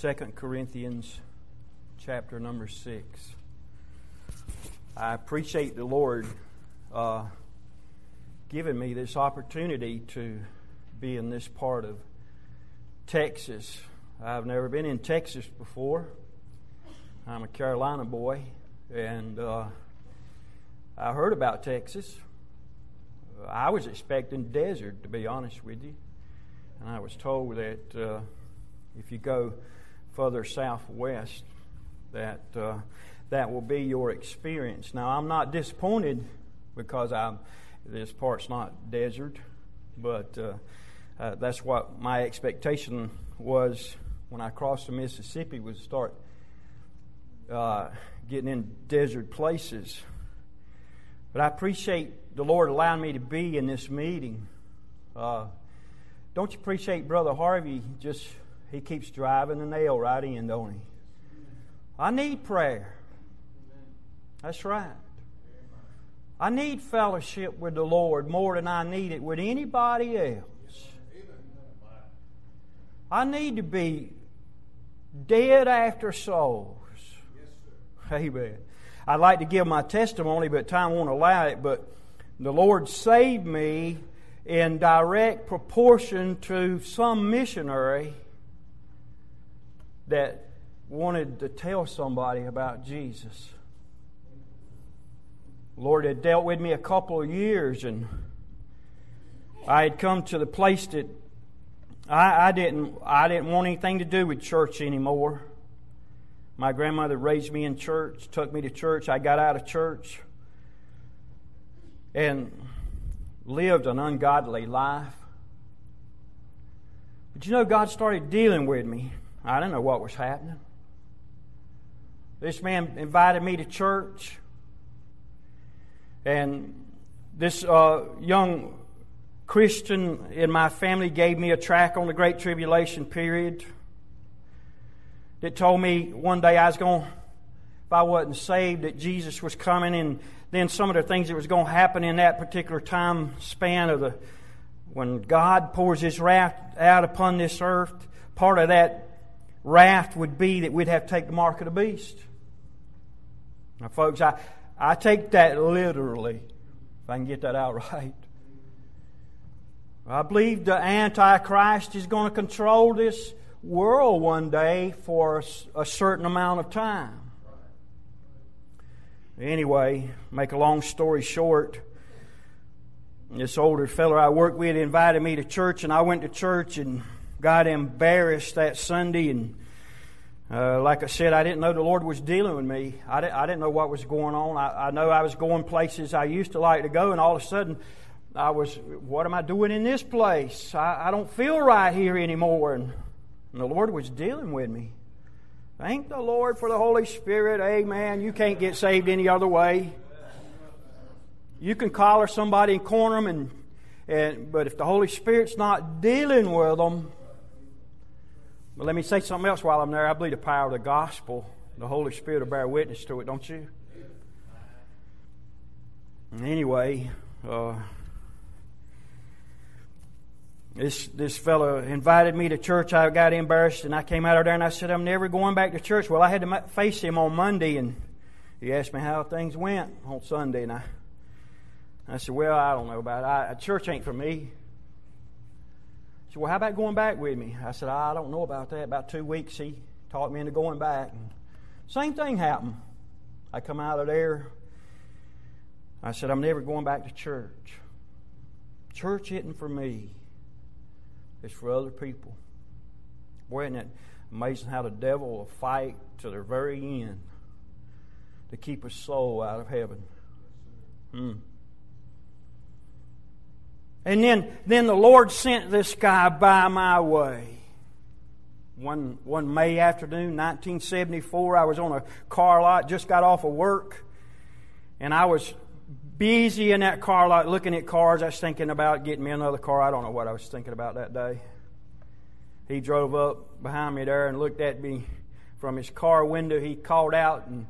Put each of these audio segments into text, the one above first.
2 Corinthians chapter number 6. I appreciate the Lord uh, giving me this opportunity to be in this part of Texas. I've never been in Texas before. I'm a Carolina boy, and uh, I heard about Texas. I was expecting desert, to be honest with you. And I was told that uh, if you go further southwest, that uh, that will be your experience. Now, I'm not disappointed because I'm, this part's not desert, but uh, uh, that's what my expectation was when I crossed the Mississippi was start uh, getting in desert places. But I appreciate the Lord allowing me to be in this meeting. Uh, don't you appreciate Brother Harvey? Just he keeps driving the nail right in, don't he? I need prayer. That's right. I need fellowship with the Lord more than I need it with anybody else. I need to be dead after souls. Amen. I'd like to give my testimony, but time won't allow it. But the Lord saved me in direct proportion to some missionary that wanted to tell somebody about Jesus. Lord had dealt with me a couple of years, and I had come to the place that I, I, didn't I didn't want anything to do with church anymore. My grandmother raised me in church, took me to church. I got out of church and lived an ungodly life. But you know, God started dealing with me. I didn't know what was happening. This man invited me to church, and this uh, young Christian in my family gave me a track on the Great Tribulation period that told me one day I was going, if I wasn't saved, that Jesus was coming, and then some of the things that was going to happen in that particular time span of the when God pours His wrath out upon this earth. Part of that wrath would be that we'd have to take the mark of the beast. Now, folks, I, I take that literally, if I can get that out right. I believe the Antichrist is going to control this world one day for a certain amount of time. Anyway, make a long story short, this older fellow I worked with invited me to church, and I went to church and got embarrassed that Sunday. And uh, like I said, I didn't know the Lord was dealing with me. I didn't, I didn't know what was going on. I, I know I was going places I used to like to go, and all of a sudden, I was, what am I doing in this place? I, I don't feel right here anymore. And, and the Lord was dealing with me. Thank the Lord for the Holy Spirit. Amen. You can't get saved any other way. You can collar somebody and corner them, and, and but if the Holy Spirit's not dealing with them, but let me say something else while I'm there. I believe the power of the gospel, the Holy Spirit will bear witness to it, don't you? Anyway, uh, this this fellow invited me to church. I got embarrassed, and I came out of there and I said, "I'm never going back to church." Well, I had to face him on Monday, and he asked me how things went on Sunday, and I I said, "Well, I don't know about it. I, church ain't for me." He said, "Well, how about going back with me?" I said, "I don't know about that." About two weeks, he talked me into going back. And same thing happened. I come out of there. I said, "I'm never going back to church. Church isn't for me." It's for other people. Boy, isn't it amazing how the devil will fight to the very end to keep a soul out of heaven. Hmm. And then, then the Lord sent this guy by my way. One, one May afternoon, 1974, I was on a car lot, just got off of work, and I was busy in that car lot looking at cars. I was thinking about getting me another car. I don't know what I was thinking about that day. He drove up behind me there and looked at me from his car window. He called out, and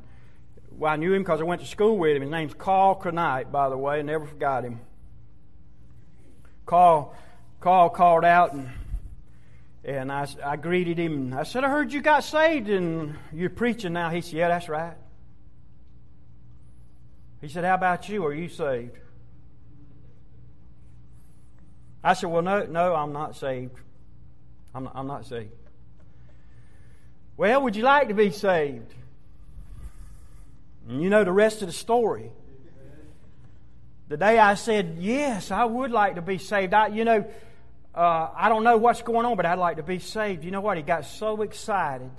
well, I knew him because I went to school with him. His name's Carl Kronite, by the way. I never forgot him. Carl, Carl called out, and And I, I greeted him. I said, I heard you got saved and you're preaching now. He said, Yeah, that's right. He said, How about you? Are you saved? I said, Well, no, no, I'm not saved. I'm not, I'm not saved. Well, would you like to be saved? And you know the rest of the story. The day I said, Yes, I would like to be saved, I, you know, uh, I don't know what's going on, but I'd like to be saved. You know what? He got so excited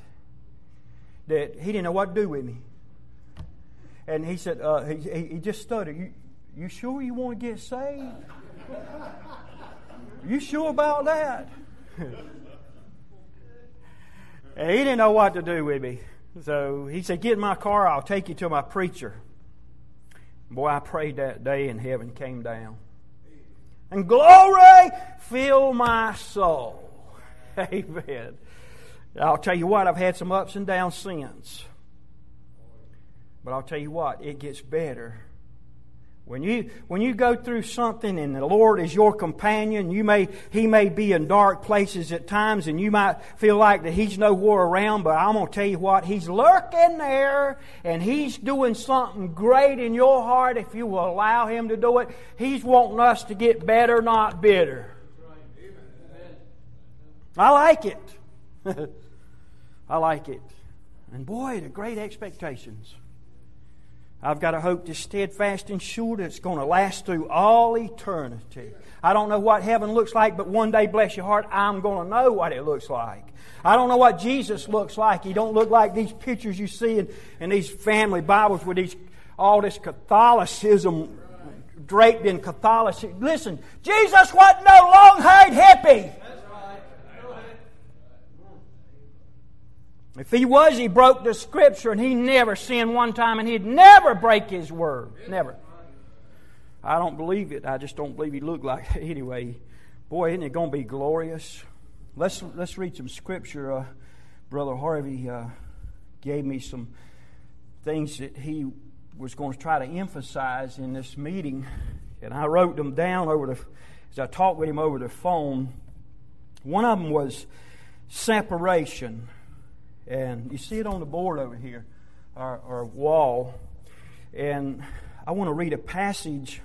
that he didn't know what to do with me. And he said, uh, he, he just stuttered, you, you sure you want to get saved? you sure about that? and he didn't know what to do with me. So he said, Get in my car, I'll take you to my preacher. Boy, I prayed that day and heaven came down. And glory fill my soul. Amen. I'll tell you what, I've had some ups and downs since. But I'll tell you what, it gets better. When you, when you go through something and the Lord is your companion, you may, He may be in dark places at times and you might feel like that He's nowhere around, but I'm going to tell you what, He's lurking there and He's doing something great in your heart if you will allow Him to do it. He's wanting us to get better, not bitter. I like it. I like it. And boy, the great expectations. I've got a hope that's steadfast and sure that's going to last through all eternity. I don't know what heaven looks like, but one day, bless your heart, I'm going to know what it looks like. I don't know what Jesus looks like. He don't look like these pictures you see in, in these family Bibles with these, all this Catholicism draped in Catholicism. Listen, Jesus wasn't no long-haired hippie. If he was, he broke the scripture and he never sinned one time and he'd never break his word. Never. I don't believe it. I just don't believe he looked like it. Anyway, boy, isn't it going to be glorious? Let's, let's read some scripture. Uh, Brother Harvey uh, gave me some things that he was going to try to emphasize in this meeting, and I wrote them down over the as I talked with him over the phone. One of them was separation. And you see it on the board over here, our, our wall. And I want to read a passage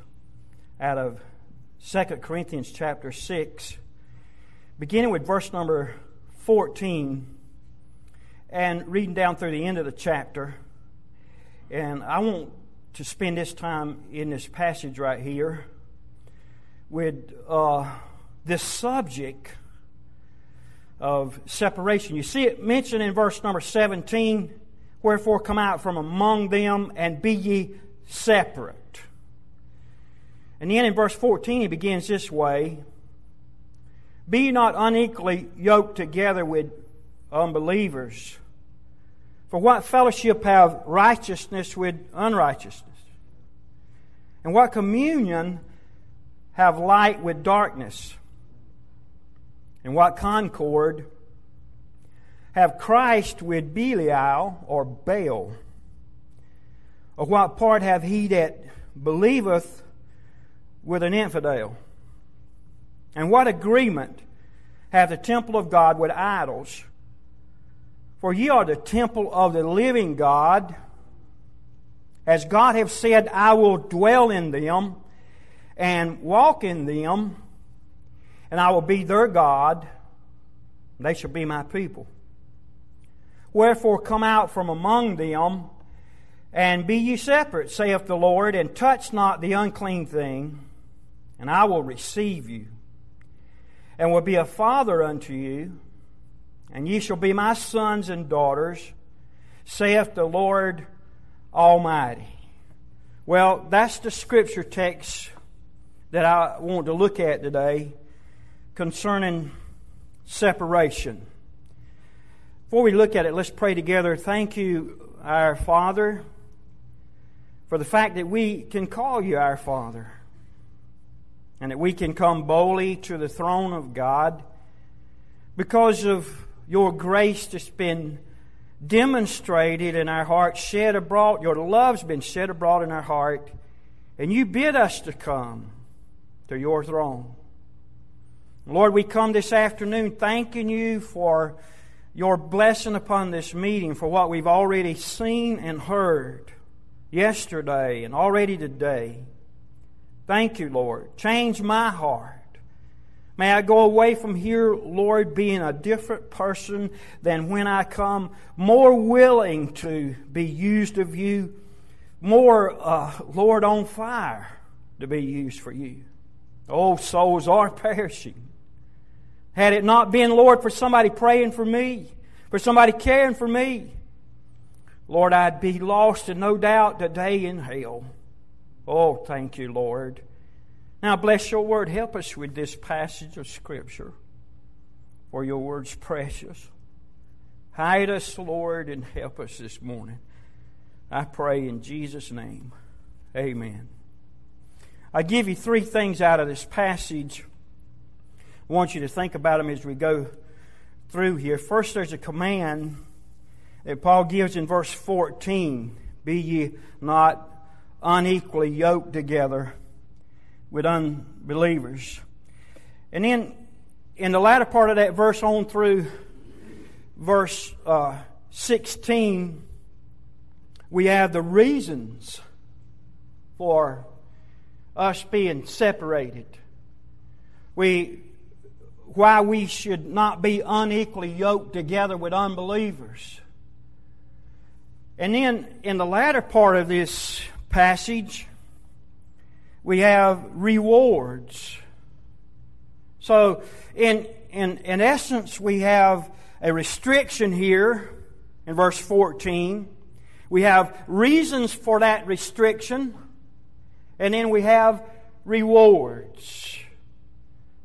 out of 2 Corinthians chapter 6, beginning with verse number 14 and reading down through the end of the chapter. And I want to spend this time in this passage right here with uh, this subject of separation. You see it mentioned in verse number 17 Wherefore come out from among them and be ye separate. And then in verse 14 he begins this way Be not unequally yoked together with unbelievers. For what fellowship have righteousness with unrighteousness? And what communion have light with darkness? And what concord have Christ with Belial or Baal? Or what part have he that believeth with an infidel? And what agreement hath the temple of God with idols? For ye are the temple of the living God. As God hath said, I will dwell in them and walk in them and I will be their God, they shall be my people. Wherefore come out from among them, and be ye separate, saith the Lord, and touch not the unclean thing, and I will receive you, and will be a father unto you, and ye shall be my sons and daughters, saith the Lord Almighty. Well, that's the scripture text that I want to look at today concerning separation. Before we look at it, let's pray together. Thank you, our Father, for the fact that we can call you our Father and that we can come boldly to the throne of God because of your grace that's been demonstrated in our heart, shed abroad. Your love's been shed abroad in our heart, and you bid us to come to your throne. Lord, we come this afternoon thanking you for your blessing upon this meeting, for what we've already seen and heard yesterday and already today. Thank you, Lord. Change my heart. May I go away from here, Lord, being a different person than when I come, more willing to be used of you, more, uh, Lord, on fire to be used for you. Oh, souls are perishing. Had it not been, Lord, for somebody praying for me, for somebody caring for me, Lord, I'd be lost and no doubt today in hell. Oh, thank you, Lord. Now, bless your word. Help us with this passage of Scripture, for your word's precious. Hide us, Lord, and help us this morning. I pray in Jesus' name. Amen. I give you three things out of this passage. Want you to think about them as we go through here. First, there's a command that Paul gives in verse 14 Be ye not unequally yoked together with unbelievers. And then in the latter part of that verse on through verse uh, 16, we have the reasons for us being separated. We why we should not be unequally yoked together with unbelievers. And then in the latter part of this passage, we have rewards. So, in, in, in essence, we have a restriction here in verse 14. We have reasons for that restriction, and then we have rewards.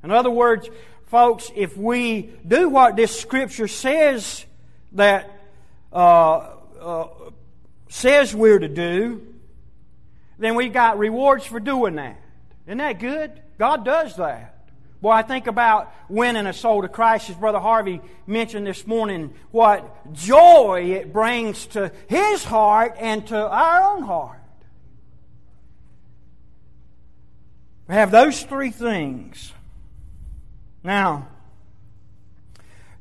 In other words, folks, if we do what this scripture says that uh, uh, says we're to do, then we got rewards for doing that. Isn't that good? God does that. Boy, I think about winning a soul to Christ, as Brother Harvey mentioned this morning, what joy it brings to his heart and to our own heart. We have those three things. Now,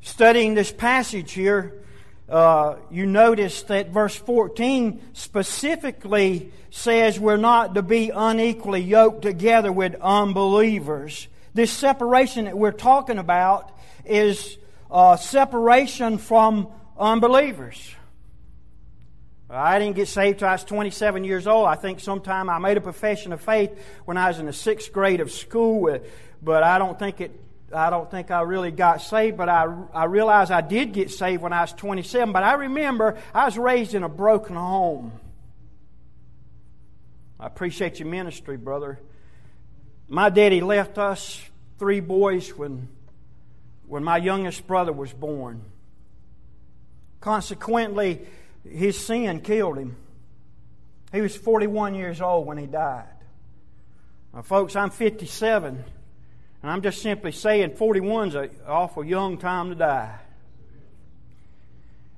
studying this passage here, uh, you notice that verse 14 specifically says we're not to be unequally yoked together with unbelievers. This separation that we're talking about is uh, separation from unbelievers. I didn't get saved till I was 27 years old. I think sometime I made a profession of faith when I was in the sixth grade of school, but I don't think it I don't think I really got saved, but I, I realized I did get saved when I was 27. But I remember I was raised in a broken home. I appreciate your ministry, brother. My daddy left us three boys when, when my youngest brother was born. Consequently, his sin killed him. He was 41 years old when he died. Now, folks, I'm 57. And I'm just simply saying 41's an awful young time to die.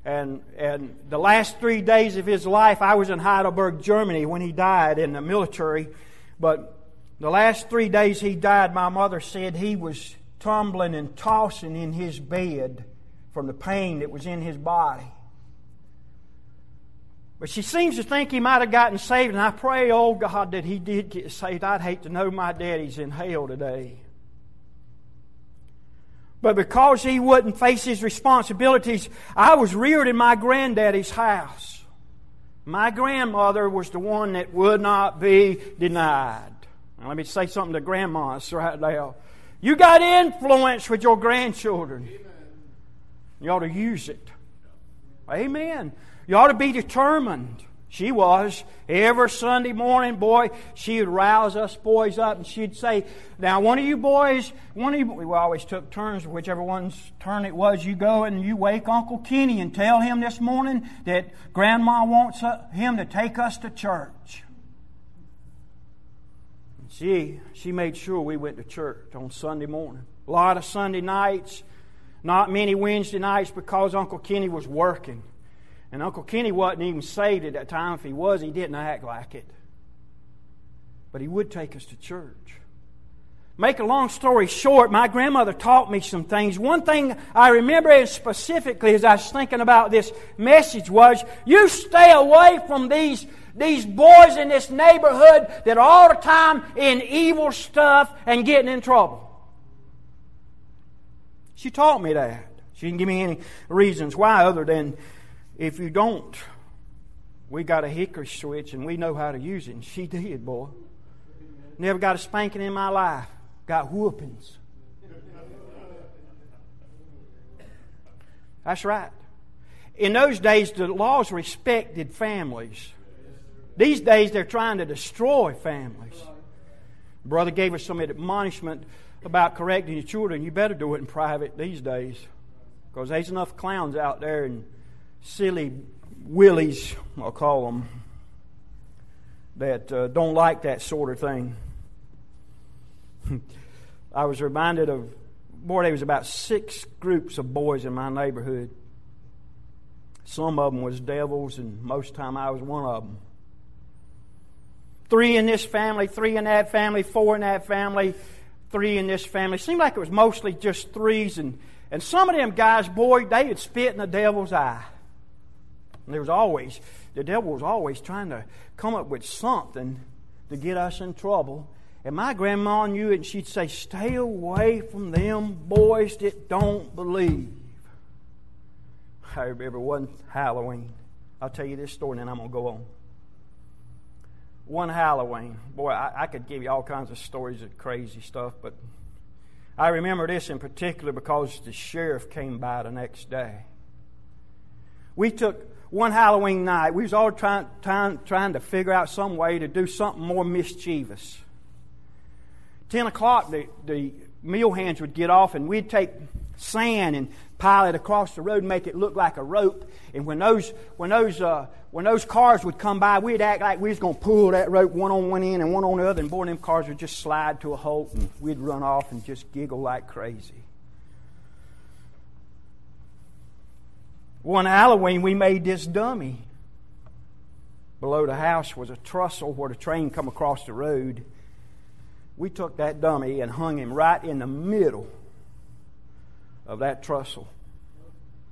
And, and the last three days of his life, I was in Heidelberg, Germany when he died in the military. But the last three days he died, my mother said he was tumbling and tossing in his bed from the pain that was in his body. But she seems to think he might have gotten saved, and I pray, oh God, that he did get saved. I'd hate to know my daddy's in hell today. But because he wouldn't face his responsibilities, I was reared in my granddaddy's house. My grandmother was the one that would not be denied. Now, let me say something to grandmas right now. You got influence with your grandchildren. You ought to use it. Amen. You ought to be determined. She was. Every Sunday morning, boy, she would rouse us boys up and she'd say, Now, one of you boys, one of you, we always took turns, whichever one's turn it was, you go and you wake Uncle Kenny and tell him this morning that Grandma wants uh, him to take us to church. She, she made sure we went to church on Sunday morning. A lot of Sunday nights, not many Wednesday nights because Uncle Kenny was working. And Uncle Kenny wasn't even saved at that time. If he was, he didn't act like it. But he would take us to church. Make a long story short, my grandmother taught me some things. One thing I remember specifically as I was thinking about this message was you stay away from these, these boys in this neighborhood that are all the time in evil stuff and getting in trouble. She taught me that. She didn't give me any reasons why other than if you don't, we got a hickory switch and we know how to use it. And she did, boy. Never got a spanking in my life. Got whoopings. That's right. In those days, the laws respected families. These days, they're trying to destroy families. Brother gave us some admonishment about correcting your children. You better do it in private these days. Because there's enough clowns out there and silly willies, I'll call them, that uh, don't like that sort of thing. I was reminded of, boy, there was about six groups of boys in my neighborhood. Some of them was devils, and most time I was one of them. Three in this family, three in that family, four in that family, three in this family. Seemed like it was mostly just threes, and, and some of them guys, boy, they would spit in the devil's eye. And there was always, the devil was always trying to come up with something to get us in trouble. And my grandma knew it, and she'd say, Stay away from them boys that don't believe. I remember one Halloween. I'll tell you this story, and then I'm going to go on. One Halloween. Boy, I, I could give you all kinds of stories of crazy stuff, but I remember this in particular because the sheriff came by the next day. We took one Halloween night, we was all trying, trying, trying to figure out some way to do something more mischievous. 10 o'clock, the, the meal hands would get off, and we'd take sand and pile it across the road and make it look like a rope. And when those, when those, uh, when those cars would come by, we'd act like we was going to pull that rope one on one end and one on the other, and boy, them cars would just slide to a halt, and we'd run off and just giggle like crazy. One Halloween, we made this dummy. Below the house was a trestle where the train come across the road we took that dummy and hung him right in the middle of that trestle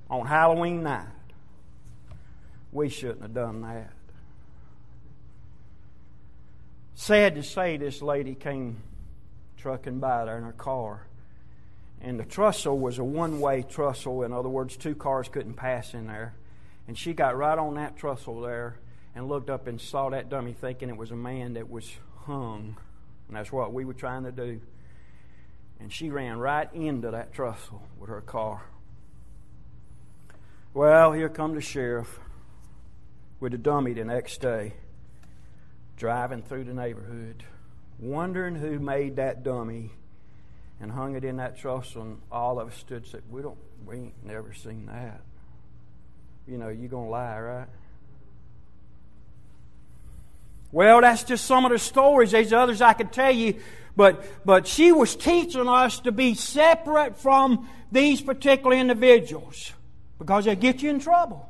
on Halloween night. We shouldn't have done that. Sad to say, this lady came trucking by there in her car. And the trestle was a one way trestle. In other words, two cars couldn't pass in there. And she got right on that trestle there and looked up and saw that dummy thinking it was a man that was hung. And that's what we were trying to do. And she ran right into that trestle with her car. Well, here come the sheriff with the dummy the next day, driving through the neighborhood, wondering who made that dummy and hung it in that trestle. And all of us stood and said, We don't, we ain't never seen that. You know, you gonna lie, right? Well, that's just some of the stories. There's others I could tell you. But, but she was teaching us to be separate from these particular individuals because they get you in trouble.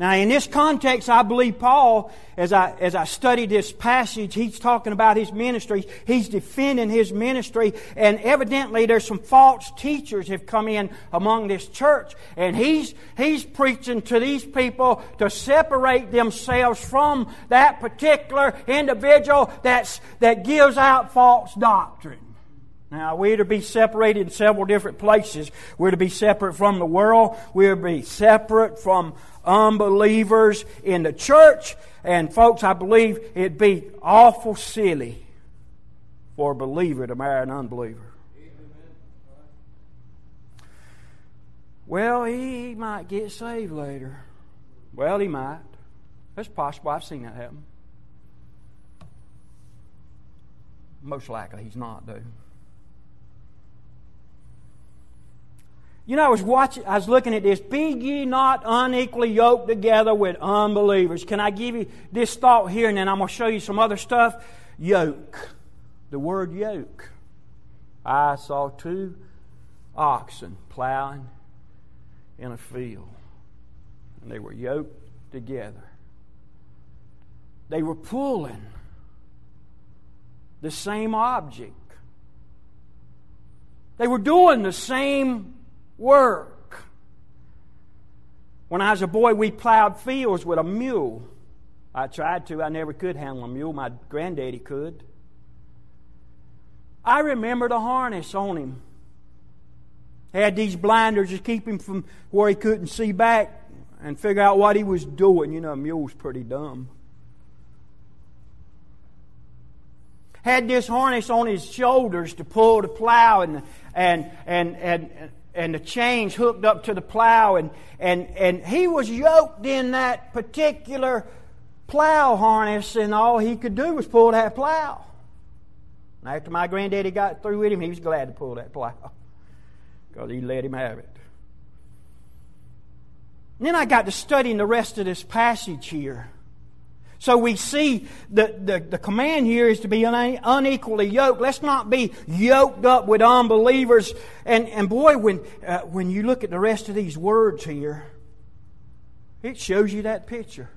Now, in this context, I believe Paul, as I, as I studied this passage, he's talking about his ministry. He's defending his ministry. And evidently, there's some false teachers have come in among this church. And he's, he's preaching to these people to separate themselves from that particular individual that's, that gives out false doctrine. Now, we're to be separated in several different places. We're to be separate from the world. We're to be separate from unbelievers in the church. And folks, I believe it'd be awful silly for a believer to marry an unbeliever. Well, he might get saved later. Well, he might. That's possible. I've seen that happen. Most likely he's not, though. You know, I was watching, I was looking at this. Be ye not unequally yoked together with unbelievers. Can I give you this thought here and then I'm going to show you some other stuff? Yoke. The word yoke. I saw two oxen plowing in a field, and they were yoked together. They were pulling the same object They were doing the same work. When I was a boy, we plowed fields with a mule. I tried to, I never could handle a mule. My granddaddy could. I remember the harness on him. Had these blinders to keep him from where he couldn't see back and figure out what he was doing. You know, a mule's pretty dumb. Had this harness on his shoulders to pull the plow and and and and and the chains hooked up to the plow and and and he was yoked in that particular plow harness and all he could do was pull that plow. after my granddaddy got through with him, he was glad to pull that plow because he let him have it. And then I got to studying the rest of this passage here. So we see the, the, the, command here is to be unequally yoked. Let's not be yoked up with unbelievers. And, and boy, when, uh, when you look at the rest of these words here, it shows you that picture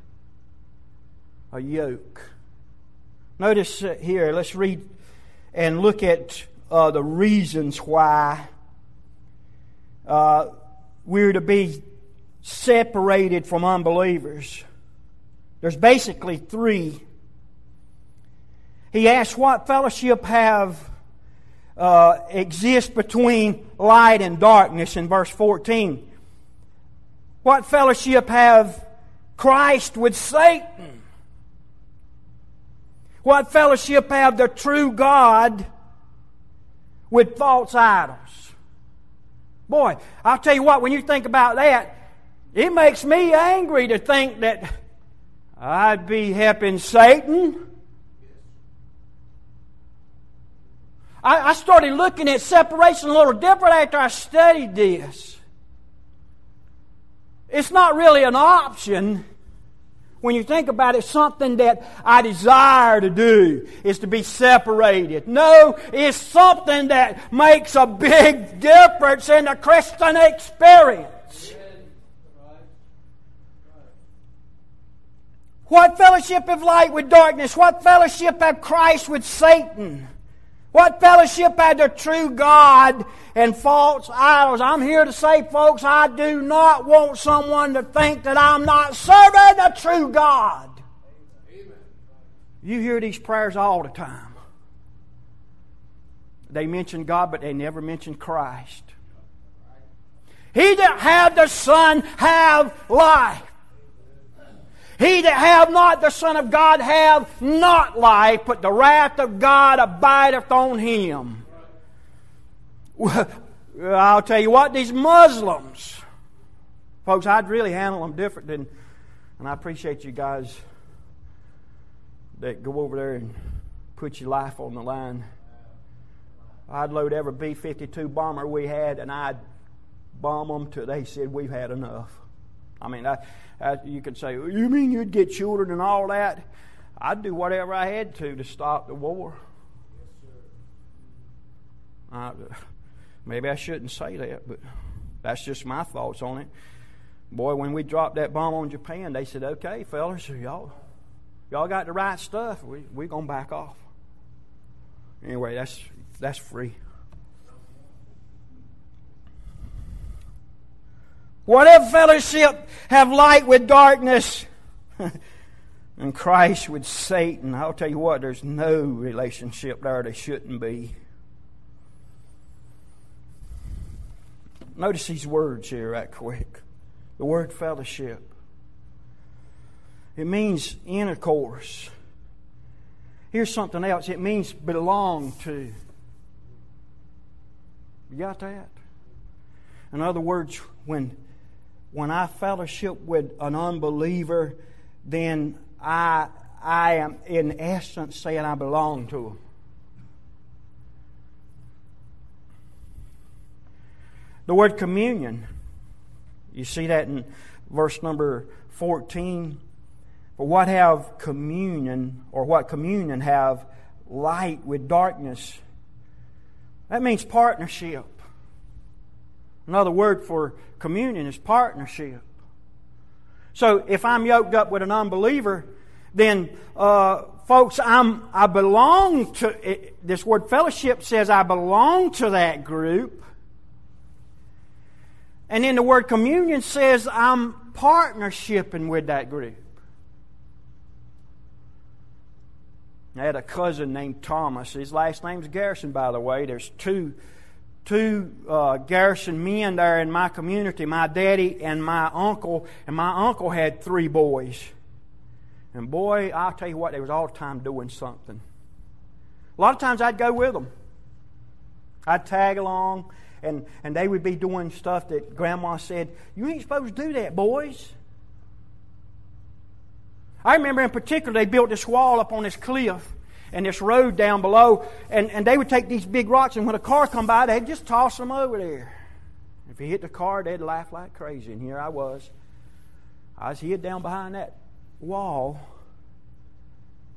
a yoke. Notice uh, here, let's read and look at uh, the reasons why uh, we're to be separated from unbelievers. There's basically three. He asks, What fellowship have uh, exist between light and darkness in verse 14? What fellowship have Christ with Satan? What fellowship have the true God with false idols? Boy, I'll tell you what, when you think about that, it makes me angry to think that I'd be helping Satan. I, I started looking at separation a little different after I studied this. It's not really an option when you think about it, something that I desire to do is to be separated. No, it's something that makes a big difference in the Christian experience. What fellowship of light with darkness? What fellowship of Christ with Satan? What fellowship had the true God and false idols? I'm here to say, folks, I do not want someone to think that I'm not serving the true God. Amen. You hear these prayers all the time. They mention God, but they never mention Christ. He that had the Son have life. He that have not the Son of God have not life, but the wrath of God abideth on him. I'll tell you what, these Muslims, folks, I'd really handle them different than, and I appreciate you guys that go over there and put your life on the line. I'd load every B 52 bomber we had and I'd bomb them till they said we've had enough. I mean, I, you could say, You mean you'd get children and all that? I'd do whatever I had to to stop the war. Uh, maybe I shouldn't say that, but that's just my thoughts on it. Boy, when we dropped that bomb on Japan, they said, "Okay, fellas, y'all, y'all got the right stuff. We we gonna back off." Anyway, that's that's free. Whatever fellowship have light with darkness and Christ with Satan, I'll tell you what, there's no relationship there that shouldn't be. Notice these words here, right quick. The word fellowship. It means intercourse. Here's something else it means belong to. You got that? In other words, when when I fellowship with an unbeliever, then I, I am in essence saying I belong to him. The word communion, you see that in verse number 14. For what have communion, or what communion have light with darkness? That means partnership. Another word for communion is partnership. So if I'm yoked up with an unbeliever, then uh, folks, I'm, I belong to, it, this word fellowship says I belong to that group. And then the word communion says I'm partnershiping with that group. I had a cousin named Thomas. His last name's Garrison, by the way. There's two, two uh, Garrison men there in my community my daddy and my uncle. And my uncle had three boys. And boy, I'll tell you what, they was all the time doing something. A lot of times I'd go with them. I'd tag along, and, and they would be doing stuff that Grandma said, You ain't supposed to do that, boys. I remember in particular, they built this wall up on this cliff and this road down below, and, and they would take these big rocks, and when a car come by, they'd just toss them over there. If he hit the car, they'd laugh like crazy, and here I was. I was hid down behind that wall,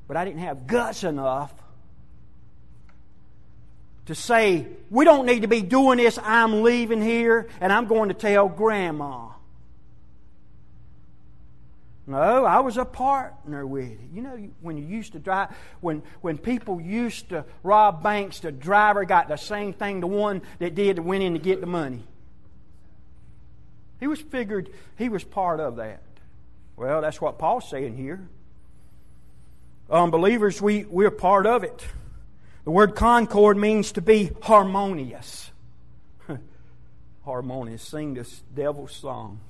but I didn't have guts enough to say, we don't need to be doing this. I'm leaving here and I'm going to tell Grandma. No, I was a partner with it. You know, when you used to drive, when, when people used to rob banks, the driver got the same thing the one that did went in to get the money. He was figured he was part of that. Well, that's what Paul's saying here. Unbelievers, we, we're part of it. The word concord means to be harmonious. harmonious. Sing the devil's songs.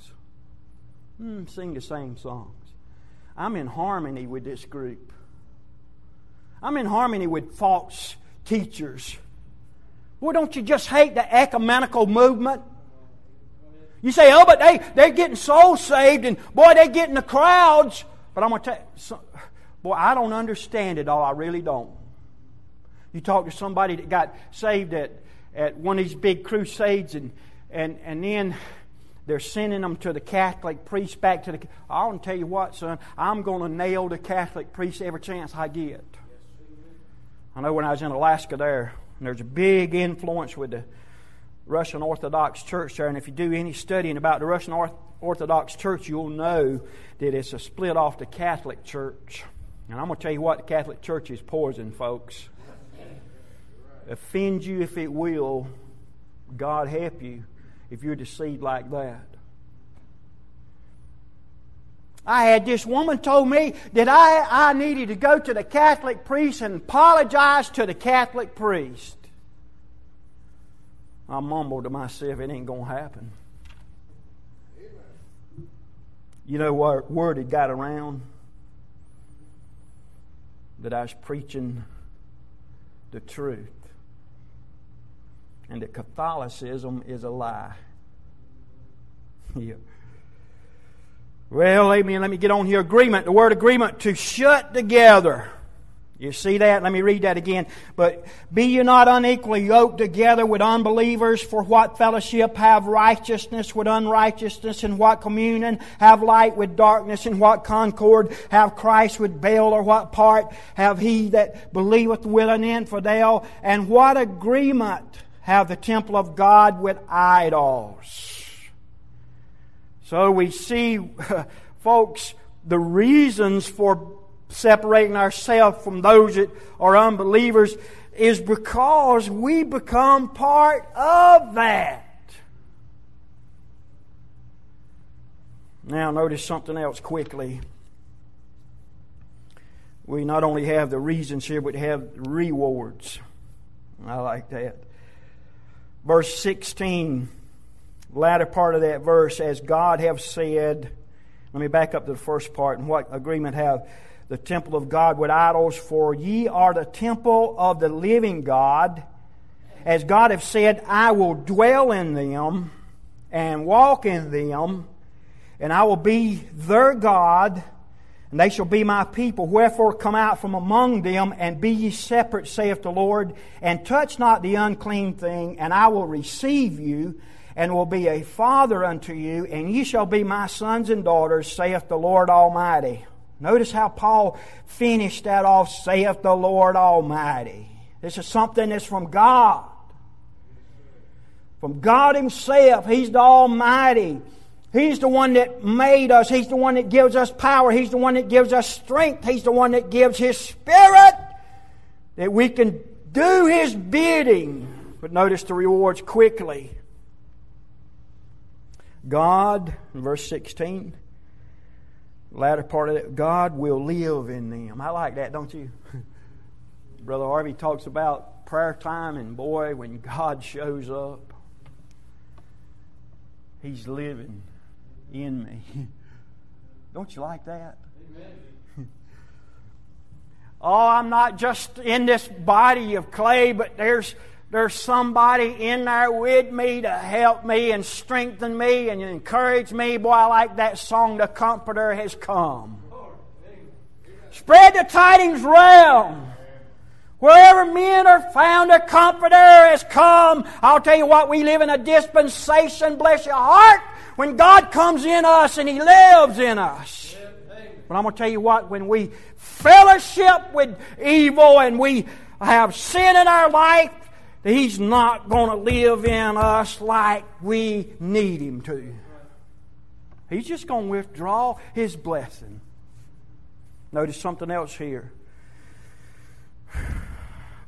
Mm, sing the same songs. I'm in harmony with this group. I'm in harmony with false teachers. Boy, don't you just hate the ecumenical movement? You say, oh, but they, they're getting souls saved, and boy, they're getting the crowds. But I'm going to tell you, boy, I don't understand it all. I really don't. You talk to somebody that got saved at, at one of these big crusades, and, and, and then they're sending them to the Catholic priest back to the. I to tell you what, son, I'm going to nail the Catholic priest every chance I get. I know when I was in Alaska there, there's a big influence with the Russian Orthodox Church there. And if you do any studying about the Russian Orthodox Church, you'll know that it's a split off the Catholic Church. And I'm going to tell you what, the Catholic Church is poison, folks. Offend you if it will. God help you if you're deceived like that. I had this woman told me that I, I needed to go to the Catholic priest and apologize to the Catholic priest. I mumbled to myself, it ain't going to happen. You know what word had got around? That I was preaching the truth. And that Catholicism is a lie. yeah. Well, me, let me get on here. Agreement. The word agreement to shut together. You see that? Let me read that again. But be you not unequally yoked together with unbelievers, for what fellowship have righteousness with unrighteousness, and what communion have light with darkness, and what concord have Christ with Baal, or what part have he that believeth with an infidel, and what agreement have the temple of God with idols? So we see, folks, the reasons for separating ourselves from those that are unbelievers is because we become part of that. Now, notice something else quickly. We not only have the reasons here, but have rewards. I like that. Verse 16, latter part of that verse, as God have said, let me back up to the first part and what agreement have the temple of God with idols, for ye are the temple of the living God. As God have said, I will dwell in them and walk in them, and I will be their God, and they shall be my people. Wherefore come out from among them, and be ye separate, saith the Lord, and touch not the unclean thing, and I will receive you, and will be a father unto you, and ye shall be my sons and daughters, saith the Lord Almighty. Notice how Paul finished that off, saith the Lord Almighty. This is something that's from God. From God Himself. He's the Almighty. He's the one that made us. He's the one that gives us power. He's the one that gives us strength. He's the one that gives His Spirit that we can do His bidding. But notice the rewards quickly. God, verse 16, latter part of it, God will live in them. I like that, don't you? Brother Harvey talks about prayer time, and boy, when God shows up, He's living in me. Don't you like that? Oh, I'm not just in this body of clay, but there's there's somebody in there with me to help me and strengthen me and encourage me. Boy, I like that song, The Comforter Has Come. Spread the tidings round. Wherever men are found, a comforter has come. I'll tell you what, we live in a dispensation, bless your heart, when God comes in us and He lives in us. But I'm going to tell you what, when we fellowship with evil and we have sin in our life, He's not going to live in us like we need Him to. He's just going to withdraw His blessing. Notice something else here.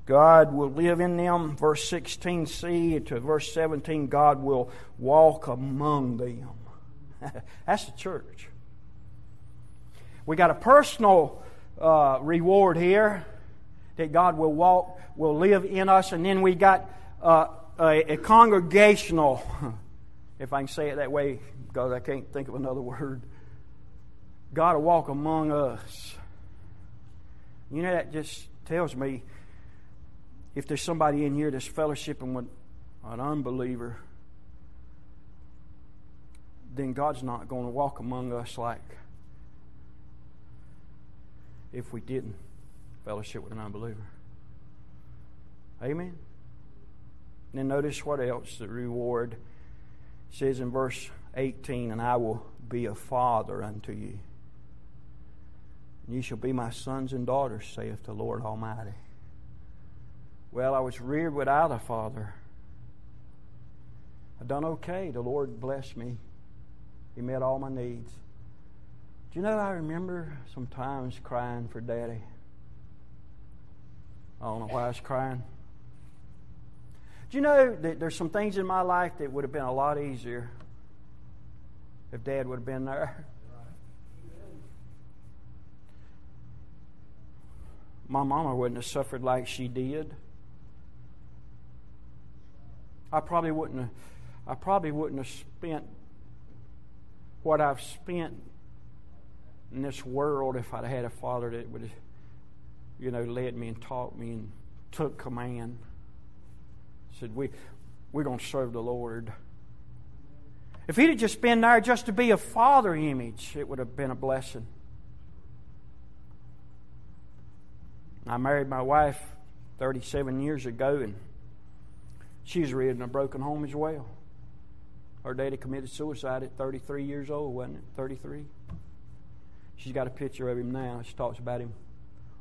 God will live in them. Verse 16c to verse 17, God will walk among them. That's the church. We got a personal uh, reward here that God will walk, will live in us, and then we got uh, a, a congregational, if I can say it that way, because I can't think of another word. God will walk among us. You know, that just tells me if there's somebody in here that's fellowshipping with an unbeliever, then God's not going to walk among us like if we didn't fellowship with an unbeliever. Amen. And then notice what else the reward says in verse 18, and I will be a father unto you. And ye shall be my sons and daughters, saith the Lord Almighty. Well, I was reared without a father. I done okay. The Lord blessed me. He met all my needs. Do you know I remember sometimes crying for daddy? I don't know why I was crying. Do you know that there's some things in my life that would have been a lot easier if dad would have been there? My mama wouldn't have suffered like she did. I probably wouldn't have, I probably wouldn't have spent what I've spent in this world if I'd had a father that would have, you know, led me and taught me and took command. Said, we, we're going to serve the Lord. If he'd have just been there just to be a father image, it would have been a blessing. I married my wife 37 years ago, and she was raised in a broken home as well. Her daddy committed suicide at 33 years old, wasn't it? 33. She's got a picture of him now. She talks about him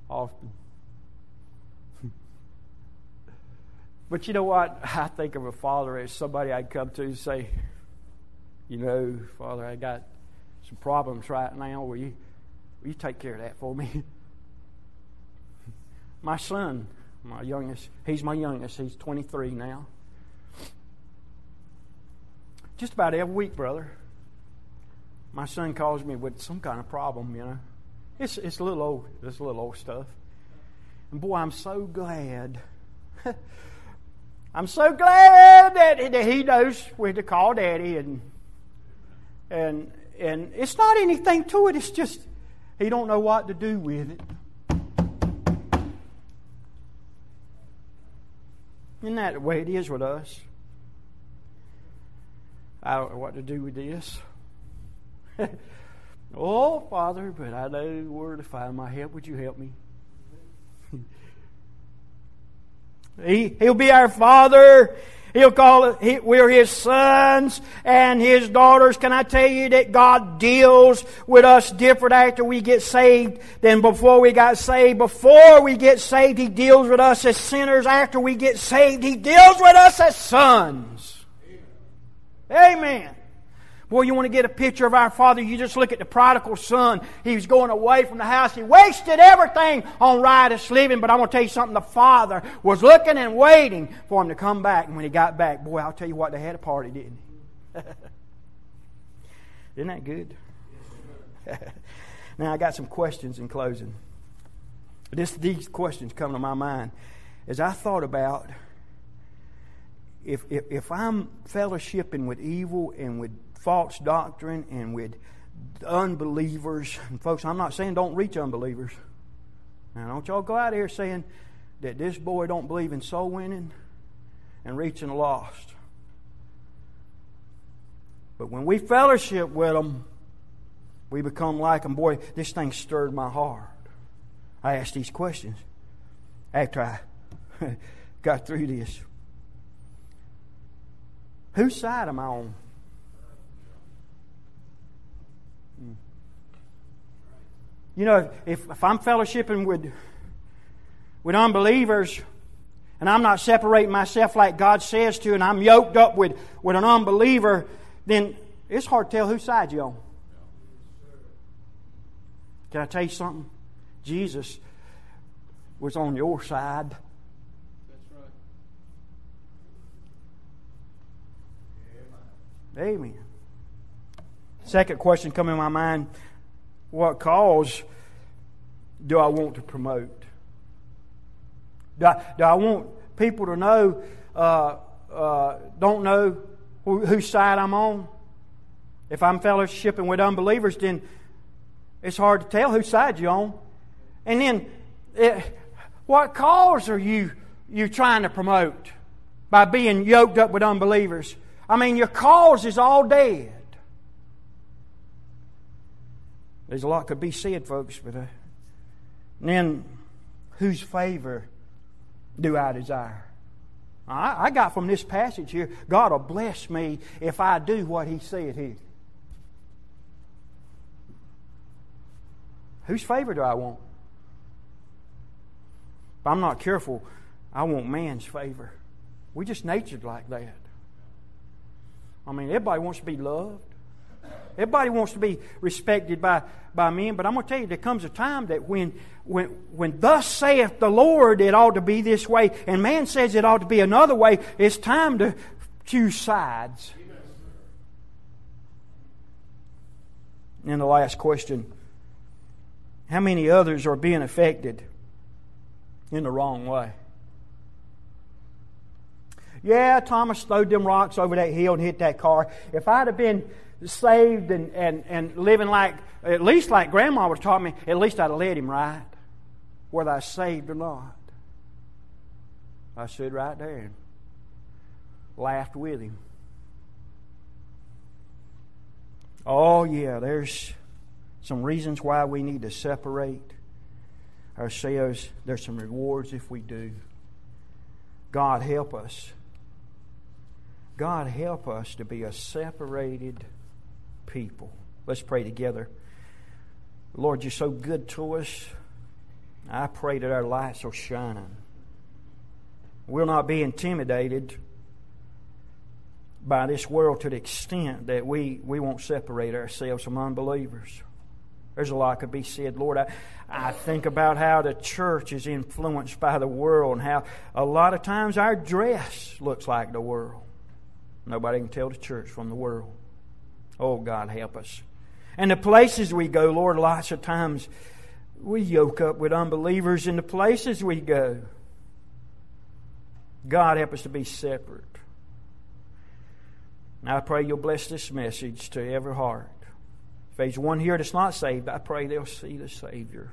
often. but you know what? I think of a father as somebody I'd come to and say, You know, Father, I got some problems right now. Will you, will you take care of that for me? my son, my youngest, he's my youngest. He's 23 now. Just about every week, brother. My son calls me with some kind of problem, you know. It's, it's a little old, it's a little old stuff. And boy, I'm so glad. I'm so glad that, that he knows where to call daddy and and and it's not anything to it, it's just he don't know what to do with it. Isn't that the way it is with us? I don't know what to do with this. oh, Father, but I know where to find my help. Would you help me? he, he'll be our Father. He'll call it, he, we're His sons and His daughters. Can I tell you that God deals with us different after we get saved than before we got saved? Before we get saved, He deals with us as sinners. After we get saved, He deals with us as sons. Amen. Boy, you want to get a picture of our Father, you just look at the prodigal son. He was going away from the house. He wasted everything on riotous living. But I want to tell you something. The Father was looking and waiting for him to come back. And when he got back, boy, I'll tell you what, they had a party, didn't he? Isn't that good? now, I got some questions in closing. This, these questions come to my mind as I thought about if, if, if I'm fellowshipping with evil and with false doctrine and with unbelievers, and folks, I'm not saying don't reach unbelievers. Now, don't y'all go out here saying that this boy don't believe in soul winning and reaching the lost. But when we fellowship with them, we become like them. Boy, this thing stirred my heart. I asked these questions after I got through this. Whose side am I on? You know, if, if I'm fellowshipping with, with unbelievers and I'm not separating myself like God says to, and I'm yoked up with, with an unbeliever, then it's hard to tell whose side you're on. Can I tell you something? Jesus was on your side. Amen. Second question coming in my mind what cause do I want to promote? Do I, do I want people to know, uh, uh, don't know who, whose side I'm on? If I'm fellowshipping with unbelievers, then it's hard to tell whose side you're on. And then, it, eh, what cause are you, you trying to promote by being yoked up with unbelievers? I mean, your cause is all dead. There's a lot could be said, folks, but uh, then whose favor do I desire? I, I got from this passage here, God will bless me if I do what He said here. Whose favor do I want? If I'm not careful, I want man's favor. We just natured like that. I mean, everybody wants to be loved. Everybody wants to be respected by, by men, but I'm going to tell you, there comes a time that when, when, when thus saith the Lord, it ought to be this way, and man says it ought to be another way, it's time to choose sides. And the last question how many others are being affected in the wrong way? Yeah, Thomas throwed them rocks over that hill and hit that car. If I'd have been saved and, and, and living like, at least like Grandma was taught me, at least I'd have led him right, whether I saved or not. I stood right there and laughed with him. Oh, yeah, there's some reasons why we need to separate ourselves. There's some rewards if we do. God help us. God help us to be a separated people. Let's pray together. Lord, you're so good to us. I pray that our lights will shine. We'll not be intimidated by this world to the extent that we, we won't separate ourselves from unbelievers. There's a lot could be said. Lord, I, I think about how the church is influenced by the world and how a lot of times our dress looks like the world. Nobody can tell the church from the world. Oh, God, help us. And the places we go, Lord, lots of times we yoke up with unbelievers in the places we go. God, help us to be separate. Now I pray you'll bless this message to every heart. If there's one here that's not saved, I pray they'll see the Savior.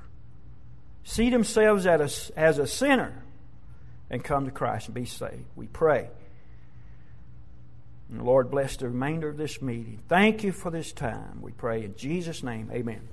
See themselves as a, as a sinner and come to Christ and be saved. We pray. And Lord, bless the remainder of this meeting. Thank you for this time. We pray in Jesus' name. Amen.